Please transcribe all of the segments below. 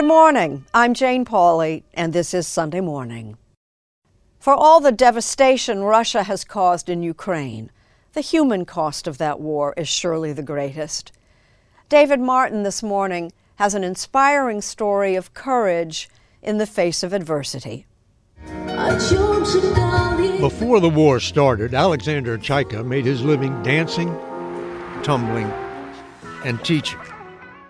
Good morning. I'm Jane Pauley, and this is Sunday Morning. For all the devastation Russia has caused in Ukraine, the human cost of that war is surely the greatest. David Martin this morning has an inspiring story of courage in the face of adversity. Before the war started, Alexander Chaika made his living dancing, tumbling, and teaching.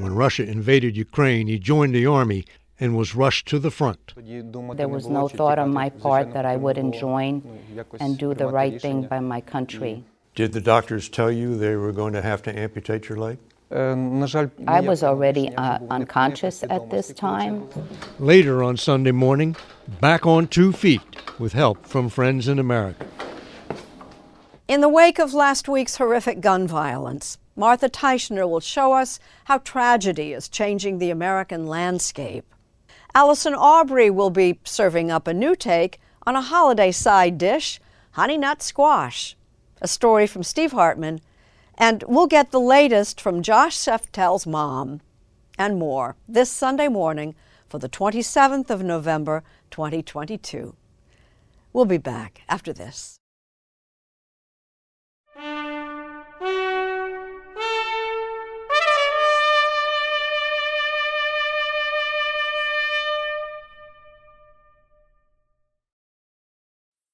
When Russia invaded Ukraine, he joined the army and was rushed to the front. There was no thought on my part that I wouldn't join and do the right thing by my country. Did the doctors tell you they were going to have to amputate your leg? I was already uh, unconscious at this time. Later on Sunday morning, back on two feet with help from friends in America. In the wake of last week's horrific gun violence, Martha Teichner will show us how tragedy is changing the American landscape. Allison Aubrey will be serving up a new take on a holiday side dish, honey nut squash. A story from Steve Hartman, and we'll get the latest from Josh Seftel's mom and more this Sunday morning for the 27th of November, 2022. We'll be back after this.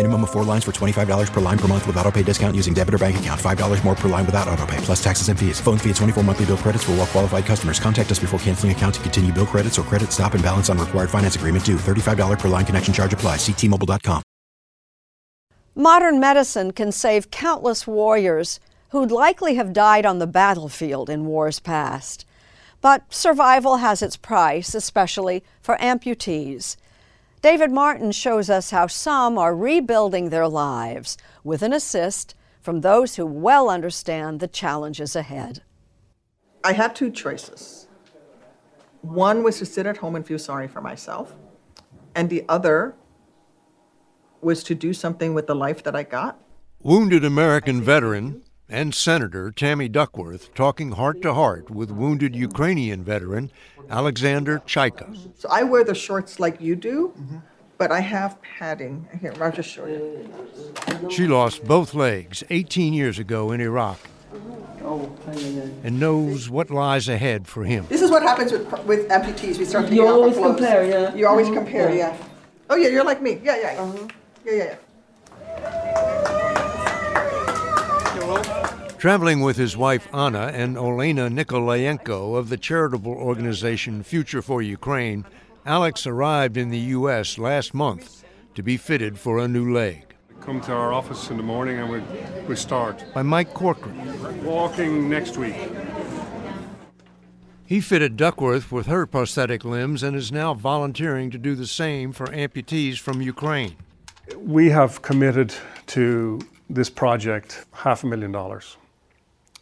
Minimum of four lines for $25 per line per month with auto pay discount using debit or bank account. $5 more per line without auto pay, plus taxes and fees. Phone fee at 24 monthly bill credits for all well qualified customers. Contact us before canceling account to continue bill credits or credit stop and balance on required finance agreement due. $35 per line connection charge apply. Ctmobile.com. Modern medicine can save countless warriors who'd likely have died on the battlefield in wars past. But survival has its price, especially for amputees. David Martin shows us how some are rebuilding their lives with an assist from those who well understand the challenges ahead. I had two choices. One was to sit at home and feel sorry for myself, and the other was to do something with the life that I got. Wounded American veteran and Senator Tammy Duckworth talking heart to heart with wounded Ukrainian veteran Alexander Chaika. So I wear the shorts like you do, but I have padding. Here, I'll just show you. She lost both legs 18 years ago in Iraq and knows what lies ahead for him. This is what happens with with amputees. We start to You get off our always compare, yeah. You always Mhm. compare, Yeah. yeah. Oh yeah, you're like me. Yeah, yeah, yeah. Yeah, yeah, yeah. Traveling with his wife Anna and Olena Nikolayenko of the charitable organization Future for Ukraine, Alex arrived in the U.S. last month to be fitted for a new leg. Come to our office in the morning and we, we start. By Mike Corcoran. Walking next week. He fitted Duckworth with her prosthetic limbs and is now volunteering to do the same for amputees from Ukraine. We have committed to this project half a million dollars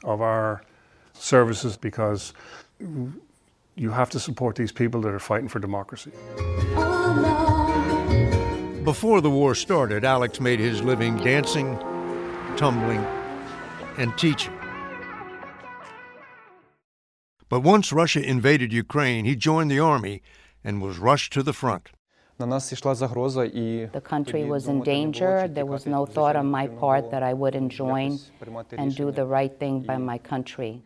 of our services because you have to support these people that are fighting for democracy. Before the war started, Alex made his living dancing, tumbling, and teaching. But once Russia invaded Ukraine, he joined the army and was rushed to the front. The country was in danger. There was no thought on my part that I wouldn't join and do the right thing by my country.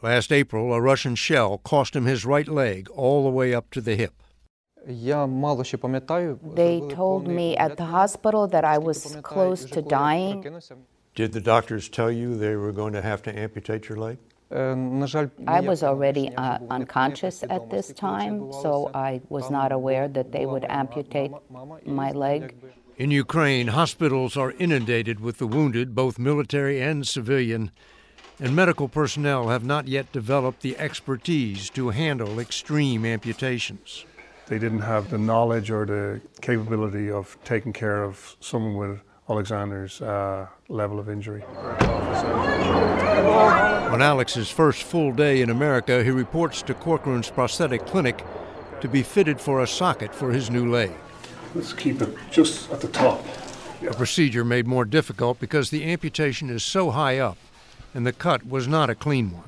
Last April, a Russian shell cost him his right leg all the way up to the hip. They told me at the hospital that I was close to dying. Did the doctors tell you they were going to have to amputate your leg? I was already uh, unconscious at this time, so I was not aware that they would amputate my leg. In Ukraine, hospitals are inundated with the wounded, both military and civilian, and medical personnel have not yet developed the expertise to handle extreme amputations. They didn't have the knowledge or the capability of taking care of someone with Alexander's uh, level of injury. On Alex's first full day in America, he reports to Corcoran's prosthetic clinic to be fitted for a socket for his new leg. Let's keep it just at the top. A procedure made more difficult because the amputation is so high up and the cut was not a clean one.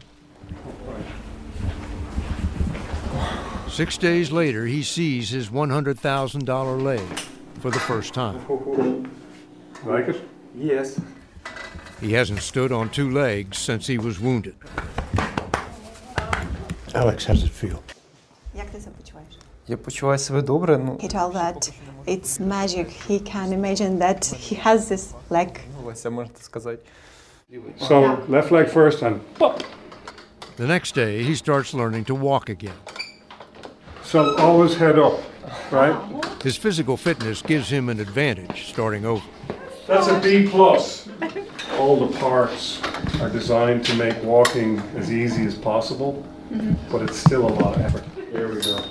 Six days later, he sees his $100,000 leg for the first time. Like it? Yes. He hasn't stood on two legs since he was wounded. Alex, how does it feel? Як ти себе почуваєш? Я почуваю себе добре. Ну, He told that it's magic. He can imagine that he has this leg. Вася, можна сказати. So, left leg first and pop. The next day, he starts learning to walk again. So, always head up, right? His physical fitness gives him an advantage starting over. That's a B plus. All the parts are designed to make walking as easy as possible, but it's still a lot of effort. Here we go.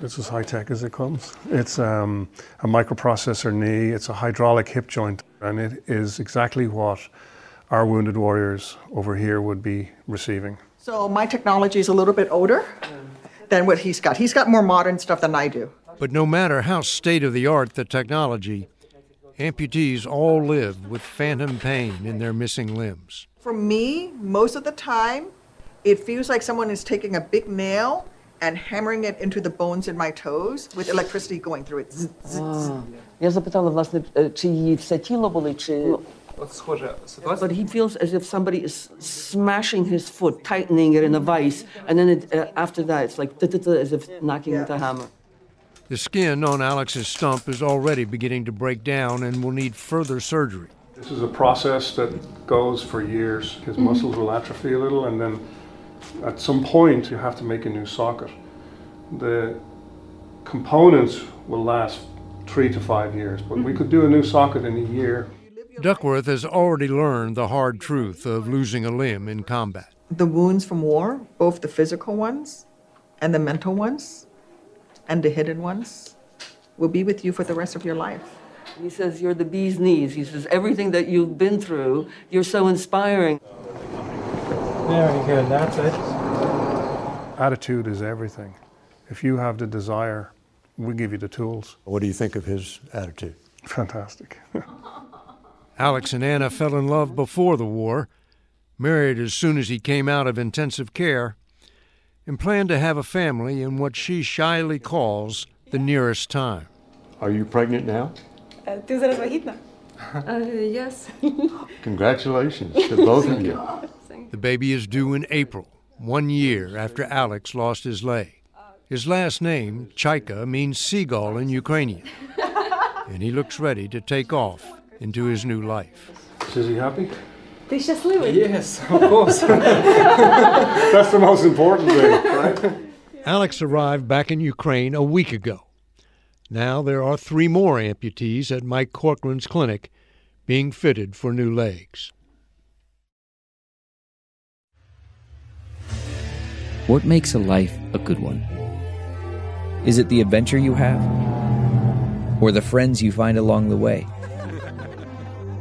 It's as high tech as it comes. It's um, a microprocessor knee, it's a hydraulic hip joint, and it is exactly what our wounded warriors over here would be receiving. So my technology is a little bit older than what he's got. He's got more modern stuff than I do. But no matter how state of the art the technology, amputees all live with phantom pain in their missing limbs. For me, most of the time, it feels like someone is taking a big nail and hammering it into the bones in my toes with electricity going through it. Zzz, zzz, zzz. Я запитала, власне, е, чи її все тіло болить, чи But he feels as if somebody is smashing his foot, tightening it in a vice, and then it, uh, after that, it's like as if knocking with a hammer. The skin on Alex's stump is already beginning to break down and will need further surgery. This is a process that goes for years. His mm-hmm. muscles will atrophy a little, and then at some point, you have to make a new socket. The components will last three to five years, but we could do a new socket in a year. Duckworth has already learned the hard truth of losing a limb in combat. The wounds from war, both the physical ones and the mental ones and the hidden ones, will be with you for the rest of your life. He says, You're the bee's knees. He says, Everything that you've been through, you're so inspiring. Very good, that's it. Attitude is everything. If you have the desire, we give you the tools. What do you think of his attitude? Fantastic. Alex and Anna fell in love before the war, married as soon as he came out of intensive care, and plan to have a family in what she shyly calls the nearest time. Are you pregnant now? Uh, uh, yes. Congratulations to both of you. The baby is due in April, one year after Alex lost his leg. His last name, Chaika, means seagull in Ukrainian, and he looks ready to take off into his new life. Is he happy? Yes, of course. That's the most important thing, right? Alex arrived back in Ukraine a week ago. Now there are three more amputees at Mike Corcoran's clinic being fitted for new legs. What makes a life a good one? Is it the adventure you have? Or the friends you find along the way?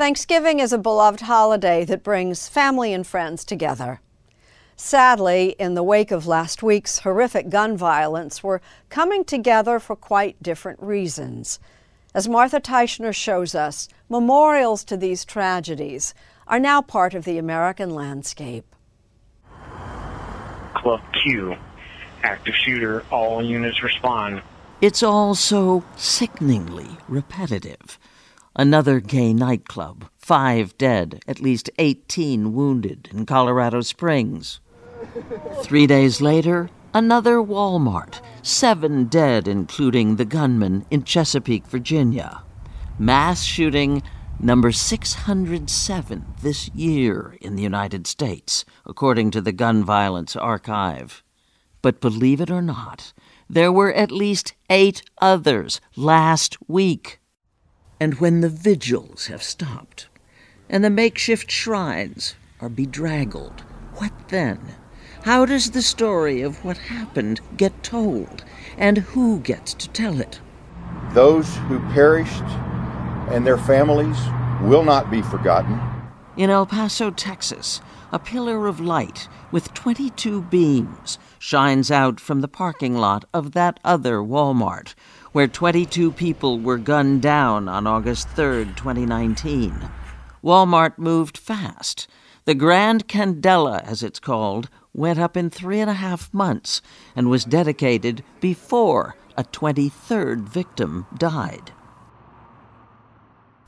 Thanksgiving is a beloved holiday that brings family and friends together. Sadly, in the wake of last week's horrific gun violence, we're coming together for quite different reasons. As Martha Teichner shows us, memorials to these tragedies are now part of the American landscape. Club Q, active shooter, all units respond. It's all so sickeningly repetitive. Another gay nightclub, five dead, at least 18 wounded in Colorado Springs. Three days later, another Walmart, seven dead, including the gunman in Chesapeake, Virginia. Mass shooting number 607 this year in the United States, according to the Gun Violence Archive. But believe it or not, there were at least eight others last week. And when the vigils have stopped and the makeshift shrines are bedraggled, what then? How does the story of what happened get told, and who gets to tell it? Those who perished and their families will not be forgotten. In El Paso, Texas, a pillar of light with 22 beams shines out from the parking lot of that other Walmart where 22 people were gunned down on August 3, 2019. Walmart moved fast. The Grand Candela, as it's called, went up in three and a half months and was dedicated before a 23rd victim died.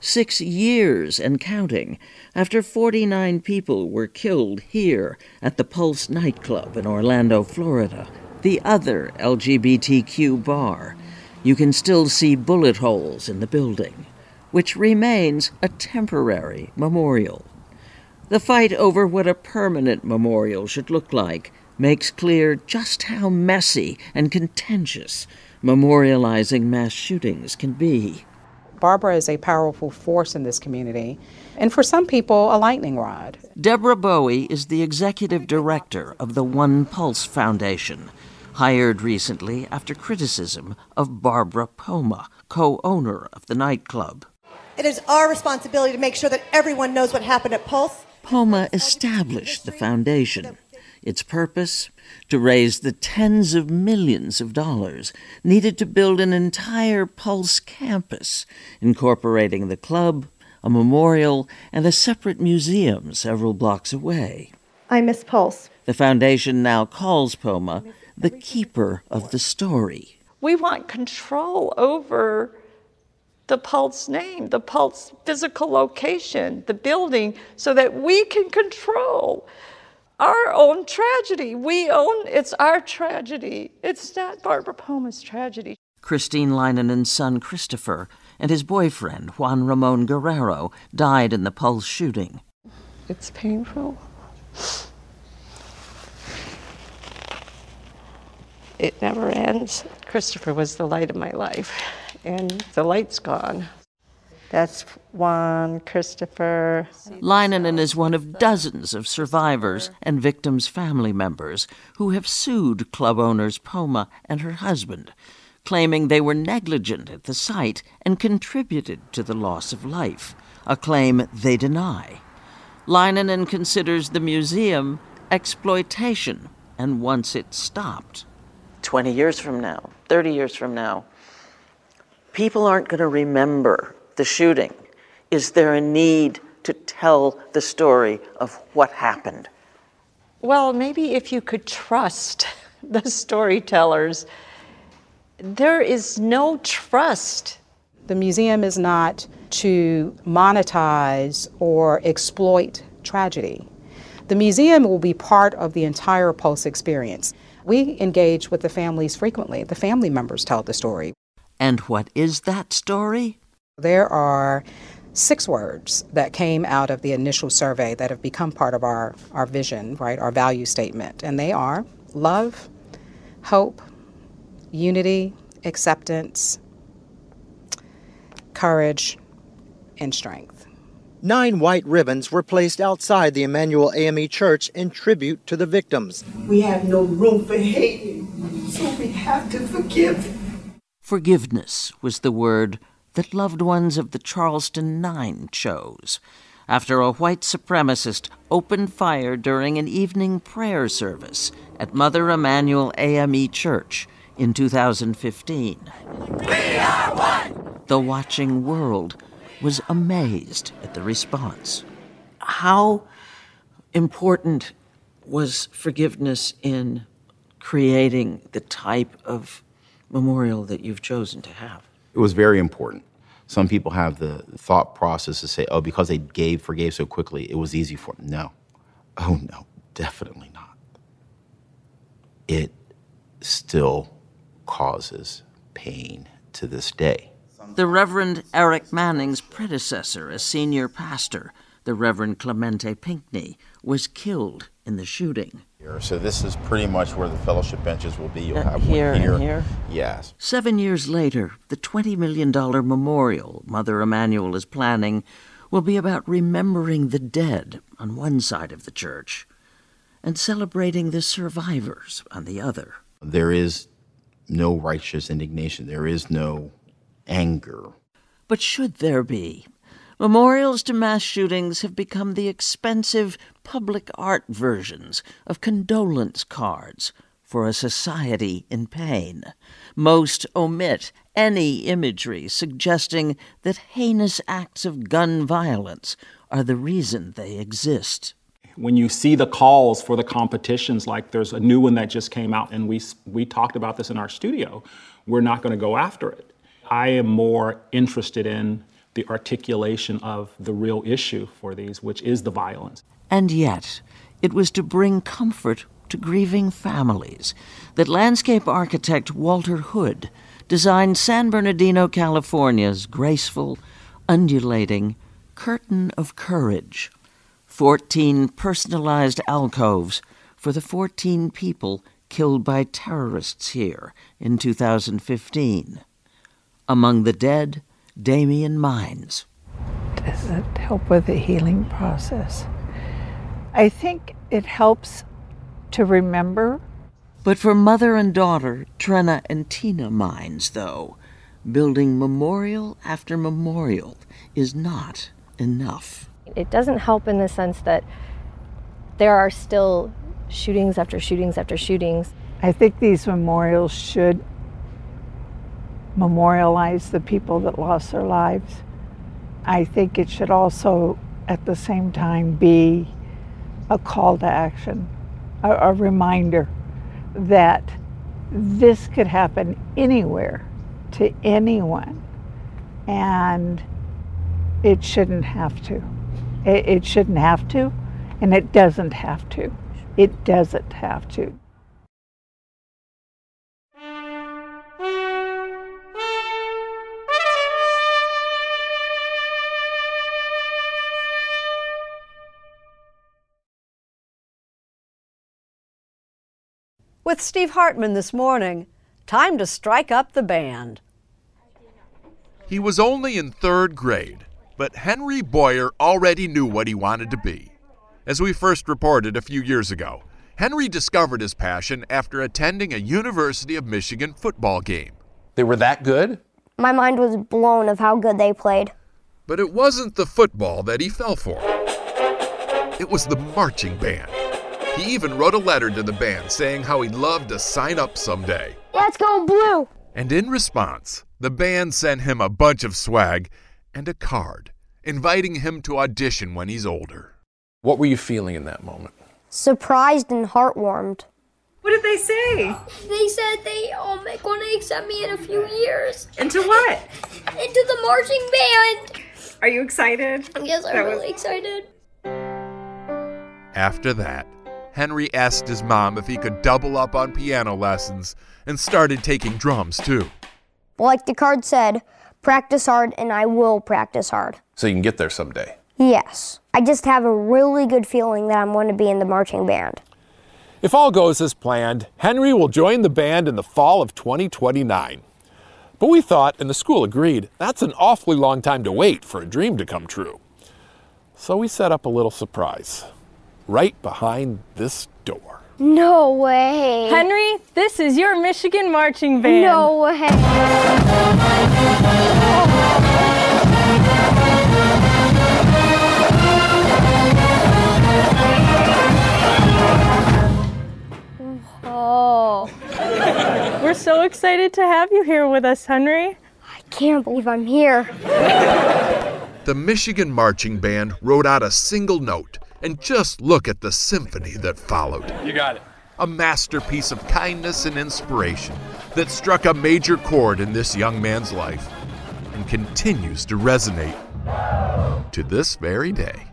Six years and counting after 49 people were killed here at the Pulse nightclub in Orlando, Florida, the other LGBTQ bar you can still see bullet holes in the building, which remains a temporary memorial. The fight over what a permanent memorial should look like makes clear just how messy and contentious memorializing mass shootings can be. Barbara is a powerful force in this community, and for some people, a lightning rod. Deborah Bowie is the executive director of the One Pulse Foundation, hired recently after criticism of Barbara Poma, co owner of the nightclub. It is our responsibility to make sure that everyone knows what happened at Pulse. Poma established the foundation. Its purpose? To raise the tens of millions of dollars needed to build an entire Pulse campus, incorporating the club, a memorial, and a separate museum several blocks away. I miss Pulse. The foundation now calls Poma the keeper of the story. We want control over the Pulse name, the Pulse physical location, the building, so that we can control our own tragedy. We own it's our tragedy. It's not Barbara Poma's tragedy. Christine Leinonen's son Christopher and his boyfriend Juan Ramon Guerrero died in the Pulse shooting. It's painful. It never ends. Christopher was the light of my life, and the light's gone. That's Juan, Christopher. Leinonen is one of dozens of survivors and victims' family members who have sued club owners Poma and her husband, claiming they were negligent at the site and contributed to the loss of life, a claim they deny. Leinonen considers the museum exploitation and wants it stopped. 20 years from now, 30 years from now, people aren't going to remember the shooting. Is there a need to tell the story of what happened? Well, maybe if you could trust the storytellers, there is no trust. The museum is not to monetize or exploit tragedy. The museum will be part of the entire Pulse experience. We engage with the families frequently. The family members tell the story. And what is that story? There are six words that came out of the initial survey that have become part of our, our vision, right, our value statement. And they are love, hope, unity, acceptance, courage, and strength. Nine white ribbons were placed outside the Emanuel AME Church in tribute to the victims. We have no room for hate, so we have to forgive. Forgiveness was the word that loved ones of the Charleston Nine chose after a white supremacist opened fire during an evening prayer service at Mother Emanuel AME Church in 2015. The watching world was amazed at the response. How important was forgiveness in creating the type of memorial that you've chosen to have? It was very important. Some people have the thought process to say, oh, because they gave, forgave so quickly, it was easy for them. No. Oh, no, definitely not. It still causes pain to this day. The Reverend Eric Manning's predecessor as senior pastor, the Reverend Clementa Pinckney, was killed in the shooting. So this is pretty much where the fellowship benches will be. You'll Uh, have here here. here? Yes. Seven years later, the $20 million memorial Mother Emanuel is planning will be about remembering the dead on one side of the church and celebrating the survivors on the other. There is no righteous indignation. There is no anger. But should there be? Memorials to mass shootings have become the expensive public art versions of condolence cards for a society in pain. Most omit any imagery suggesting that heinous acts of gun violence are the reason they exist. when you see the calls for the competitions, like there's a new one that just came out, and we we talked about this in our studio, we're not going to go after it. I am more interested in the articulation of the real issue for these, which is the violence. And yet, it was to bring comfort to grieving families that landscape architect Walter Hood designed San Bernardino, California's graceful, undulating curtain of courage. 14 personalized alcoves for the 14 people killed by terrorists here in 2015. Among the dead, Damian Meins. Does it help with the healing process? I think it helps to remember. But for mother and daughter, Trenna and Tina Meins, though, building memorial after memorial is not enough. It doesn't help in the sense that there are still shootings after shootings after shootings. I think these memorials should memorialize the people that lost their lives. I think it should also, at the same time, be a call to action, a, a reminder that this could happen anywhere to anyone, and it shouldn't have to. It, it shouldn't have to, and it doesn't have to. It doesn't have to. With Steve Hartman this morning, time to strike up the band. He was only in third grade, but Henry Boyer already knew what he wanted to be. As we first reported a few years ago, Henry discovered his passion after attending a University of Michigan football game. They were that good? My mind was blown of how good they played. But it wasn't the football that he fell for. It was the marching band. He even wrote a letter to the band saying how he'd love to sign up someday. Let's go blue! And in response, the band sent him a bunch of swag and a card inviting him to audition when he's older. What were you feeling in that moment? Surprised and heartwarmed. What did they say? They said they um going to accept me in a few years. Into what? Into the marching band. Are you excited? Yes, I'm That was- really excited. After that, Henry asked his mom if he could double up on piano lessons and started taking drums too. Like the card said, practice hard and I will practice hard. So you can get there someday. Yes. I just have a really good feeling that I'm going to be in the marching band. If all goes as planned, Henry will join the band in the fall of 2029. But we thought, and the school agreed, that's an awfully long time to wait for a dream to come true. So we set up a little surprise right behind this door. No way. Henry, this is your Michigan marching band. No way. Oh. We're so excited to have you here with us, Henry. I can't believe I'm here. The Michigan Marching Band wrote out a single note, and just look at the symphony that followed. You got it. A masterpiece of kindness and inspiration that struck a major chord in this young man's life and continues to resonate to this very day.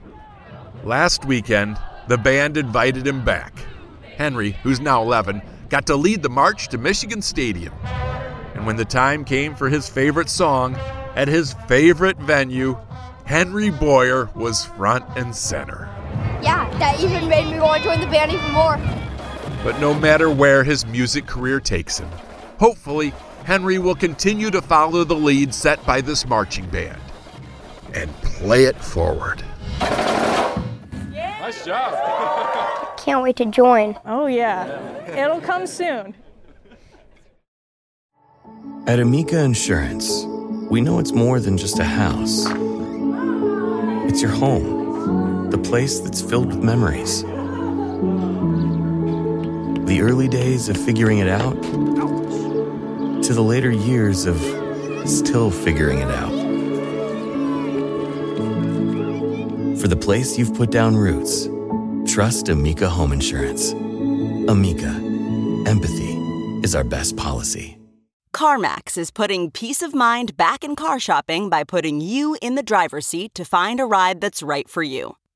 Last weekend, the band invited him back. Henry, who's now 11, got to lead the march to Michigan Stadium. And when the time came for his favorite song at his favorite venue, Henry Boyer was front and center. Yeah, that even made me want to join the band even more. But no matter where his music career takes him, hopefully, Henry will continue to follow the lead set by this marching band and play it forward. Nice job. Can't wait to join. Oh, yeah. It'll come soon. At Amica Insurance, we know it's more than just a house. It's your home, the place that's filled with memories. The early days of figuring it out to the later years of still figuring it out. For the place you've put down roots, trust Amica Home Insurance. Amica, empathy is our best policy. CarMax is putting peace of mind back in car shopping by putting you in the driver's seat to find a ride that's right for you.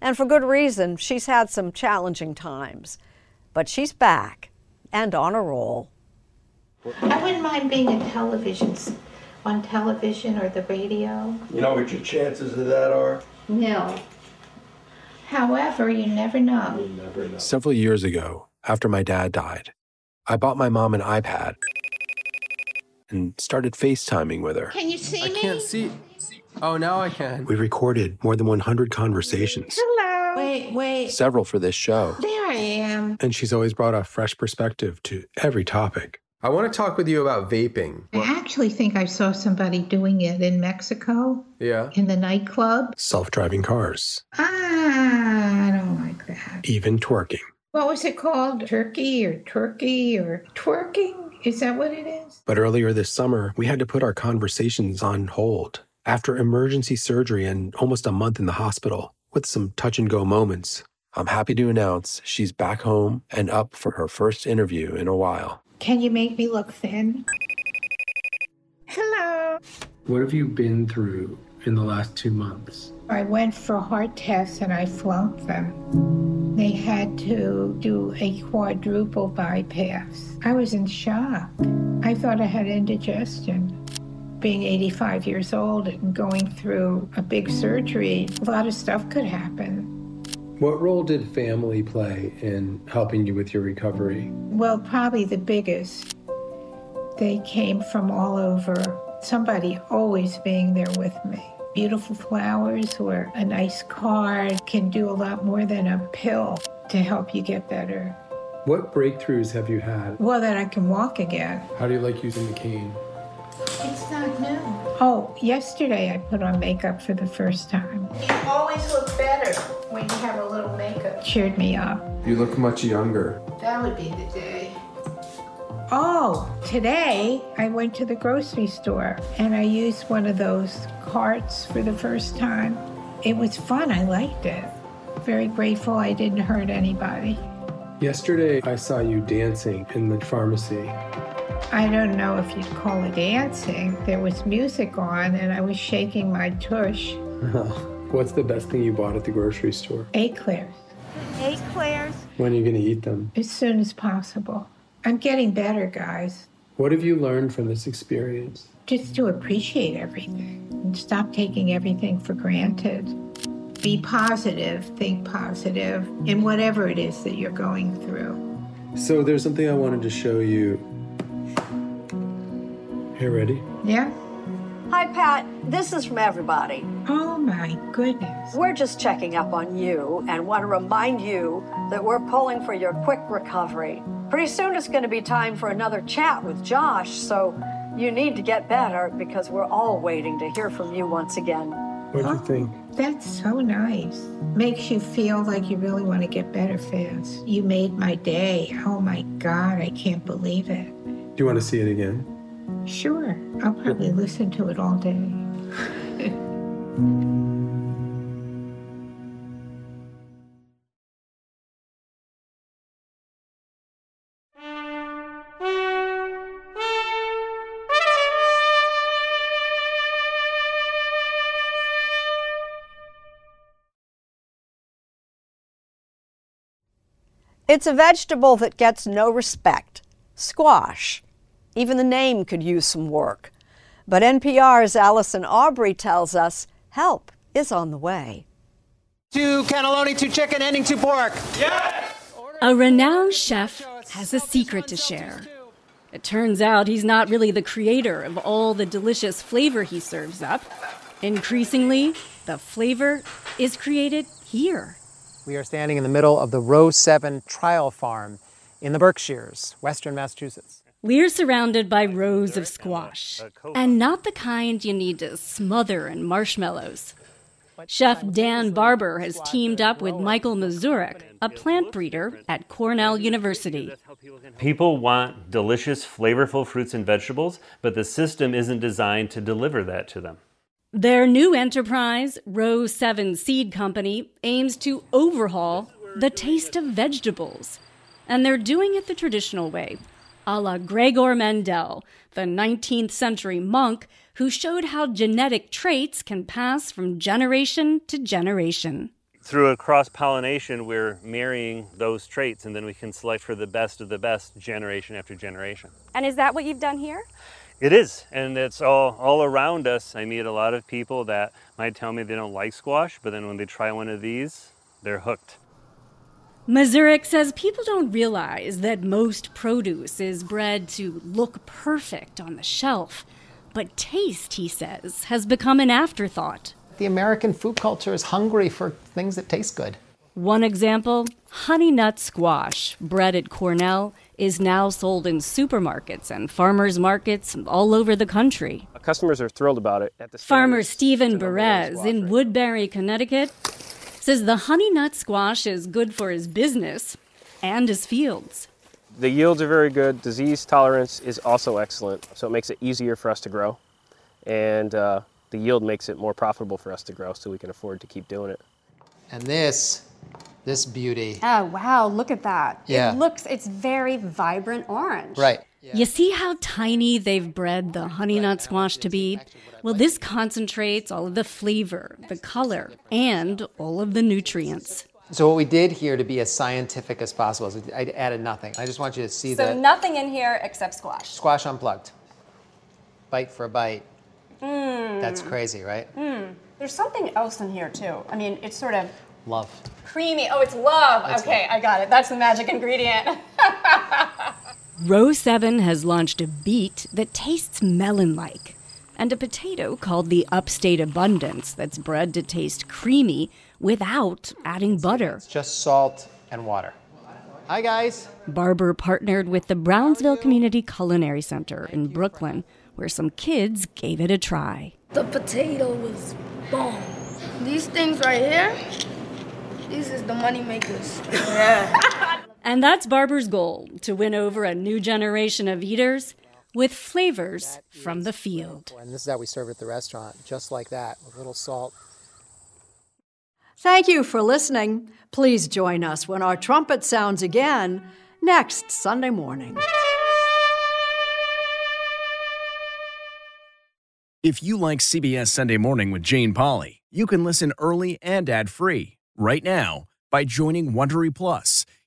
and for good reason. She's had some challenging times, but she's back and on a roll. I wouldn't mind being in television, on television or the radio. You know what your chances of that are? No. However, you never know. You never know. Several years ago, after my dad died, I bought my mom an iPad and started FaceTiming with her. Can you see I me? can't see. Oh, now I can. We recorded more than 100 conversations, Hello. Wait, wait. several for this show. There I am. And she's always brought a fresh perspective to every topic. I want to talk with you about vaping. I actually think I saw somebody doing it in Mexico, Yeah. in the nightclub. Self driving cars, Ah, I don't like that. even twerking. What was it called? Turkey or Turkey or twerking? Is that what it is? But earlier this summer, we had to put our conversations on hold. After emergency surgery and almost a month in the hospital, with some touch and go moments, I'm happy to announce she's back home and up for her first interview in a while. Can you make me look thin? Hello. What have you been through in the last two months? I went for heart tests and I flunked them. They had to do a quadruple bypass. I was in shock. I thought I had indigestion. Being 85 years old and going through a big surgery, a lot of stuff could happen. What role did family play in helping you with your recovery? Well, probably the biggest. They came from all over, somebody always being there with me. Beautiful flowers or a nice card can do a lot more than a pill to help you get better. What breakthroughs have you had? Well, that I can walk again. How do you like using the cane? It's not new. Oh, yesterday I put on makeup for the first time. You always look better when you have a little makeup. Cheered me up. You look much younger. That would be the day. Oh, today I went to the grocery store and I used one of those carts for the first time. It was fun. I liked it. Very grateful I didn't hurt anybody. Yesterday, I saw you dancing in the pharmacy. I don't know if you'd call it dancing. There was music on and I was shaking my tush. What's the best thing you bought at the grocery store? Eclairs. Eclairs? When are you going to eat them? As soon as possible. I'm getting better, guys. What have you learned from this experience? Just to appreciate everything and stop taking everything for granted. Be positive, think positive in whatever it is that you're going through. So, there's something I wanted to show you. Here, ready? Yeah? Hi, Pat. This is from everybody. Oh, my goodness. We're just checking up on you and want to remind you that we're pulling for your quick recovery. Pretty soon it's going to be time for another chat with Josh, so you need to get better because we're all waiting to hear from you once again. What'd you oh, think? That's so nice. Makes you feel like you really want to get better fast. You made my day. Oh my God, I can't believe it. Do you want to see it again? Sure, I'll probably listen to it all day. It's a vegetable that gets no respect squash. Even the name could use some work. But NPR's Allison Aubrey tells us help is on the way. Two cannelloni, two chicken, ending two pork. Yes! A renowned chef has a secret to share. It turns out he's not really the creator of all the delicious flavor he serves up. Increasingly, the flavor is created here. We are standing in the middle of the Row 7 trial farm in the Berkshires, western Massachusetts. We're surrounded by rows of squash, and not the kind you need to smother in marshmallows. Chef Dan Barber has teamed up with Michael Mazourek, a plant breeder at Cornell University. People want delicious, flavorful fruits and vegetables, but the system isn't designed to deliver that to them. Their new enterprise, Row 7 Seed Company, aims to overhaul the taste of vegetables. And they're doing it the traditional way a la Gregor Mendel, the 19th century monk who showed how genetic traits can pass from generation to generation. Through a cross pollination, we're marrying those traits, and then we can select for the best of the best generation after generation. And is that what you've done here? It is, and it's all, all around us. I meet a lot of people that might tell me they don't like squash, but then when they try one of these, they're hooked. Mazourek says people don't realize that most produce is bred to look perfect on the shelf. But taste, he says, has become an afterthought. The American food culture is hungry for things that taste good. One example honey nut squash, bred at Cornell, is now sold in supermarkets and farmers markets all over the country. Customers are thrilled about it. At the Farmer Stephen Perez in Woodbury, Connecticut, says the honey nut squash is good for his business and his fields. The yields are very good. Disease tolerance is also excellent, so it makes it easier for us to grow. And uh, the yield makes it more profitable for us to grow, so we can afford to keep doing it. And this, this beauty. Oh, wow, look at that. Yeah. It looks, it's very vibrant orange. Right. You see how tiny they've bred the honey nut squash to be? Well, this concentrates all of the flavor, the color, and all of the nutrients. So what we did here to be as scientific as possible is I added nothing. I just want you to see that. So the nothing in here except squash. squash unplugged. Bite for a bite. Mm. That's crazy, right? Mm. There's something else in here too. I mean, it's sort of Love. creamy. Oh, it's love. That's okay, love. I got it. That's the magic ingredient. Row 7 has launched a beet that tastes melon like, and a potato called the Upstate Abundance that's bred to taste creamy without adding butter. Just salt and water. Hi, guys. Barber partnered with the Brownsville Community Culinary Center in Brooklyn, where some kids gave it a try. The potato was bomb. These things right here, these is the money makers. Yeah. And that's Barber's goal to win over a new generation of eaters with flavors from the field. And this is how we serve it at the restaurant, just like that, with a little salt. Thank you for listening. Please join us when our trumpet sounds again next Sunday morning. If you like CBS Sunday Morning with Jane Pauley, you can listen early and ad-free right now by joining Wondery Plus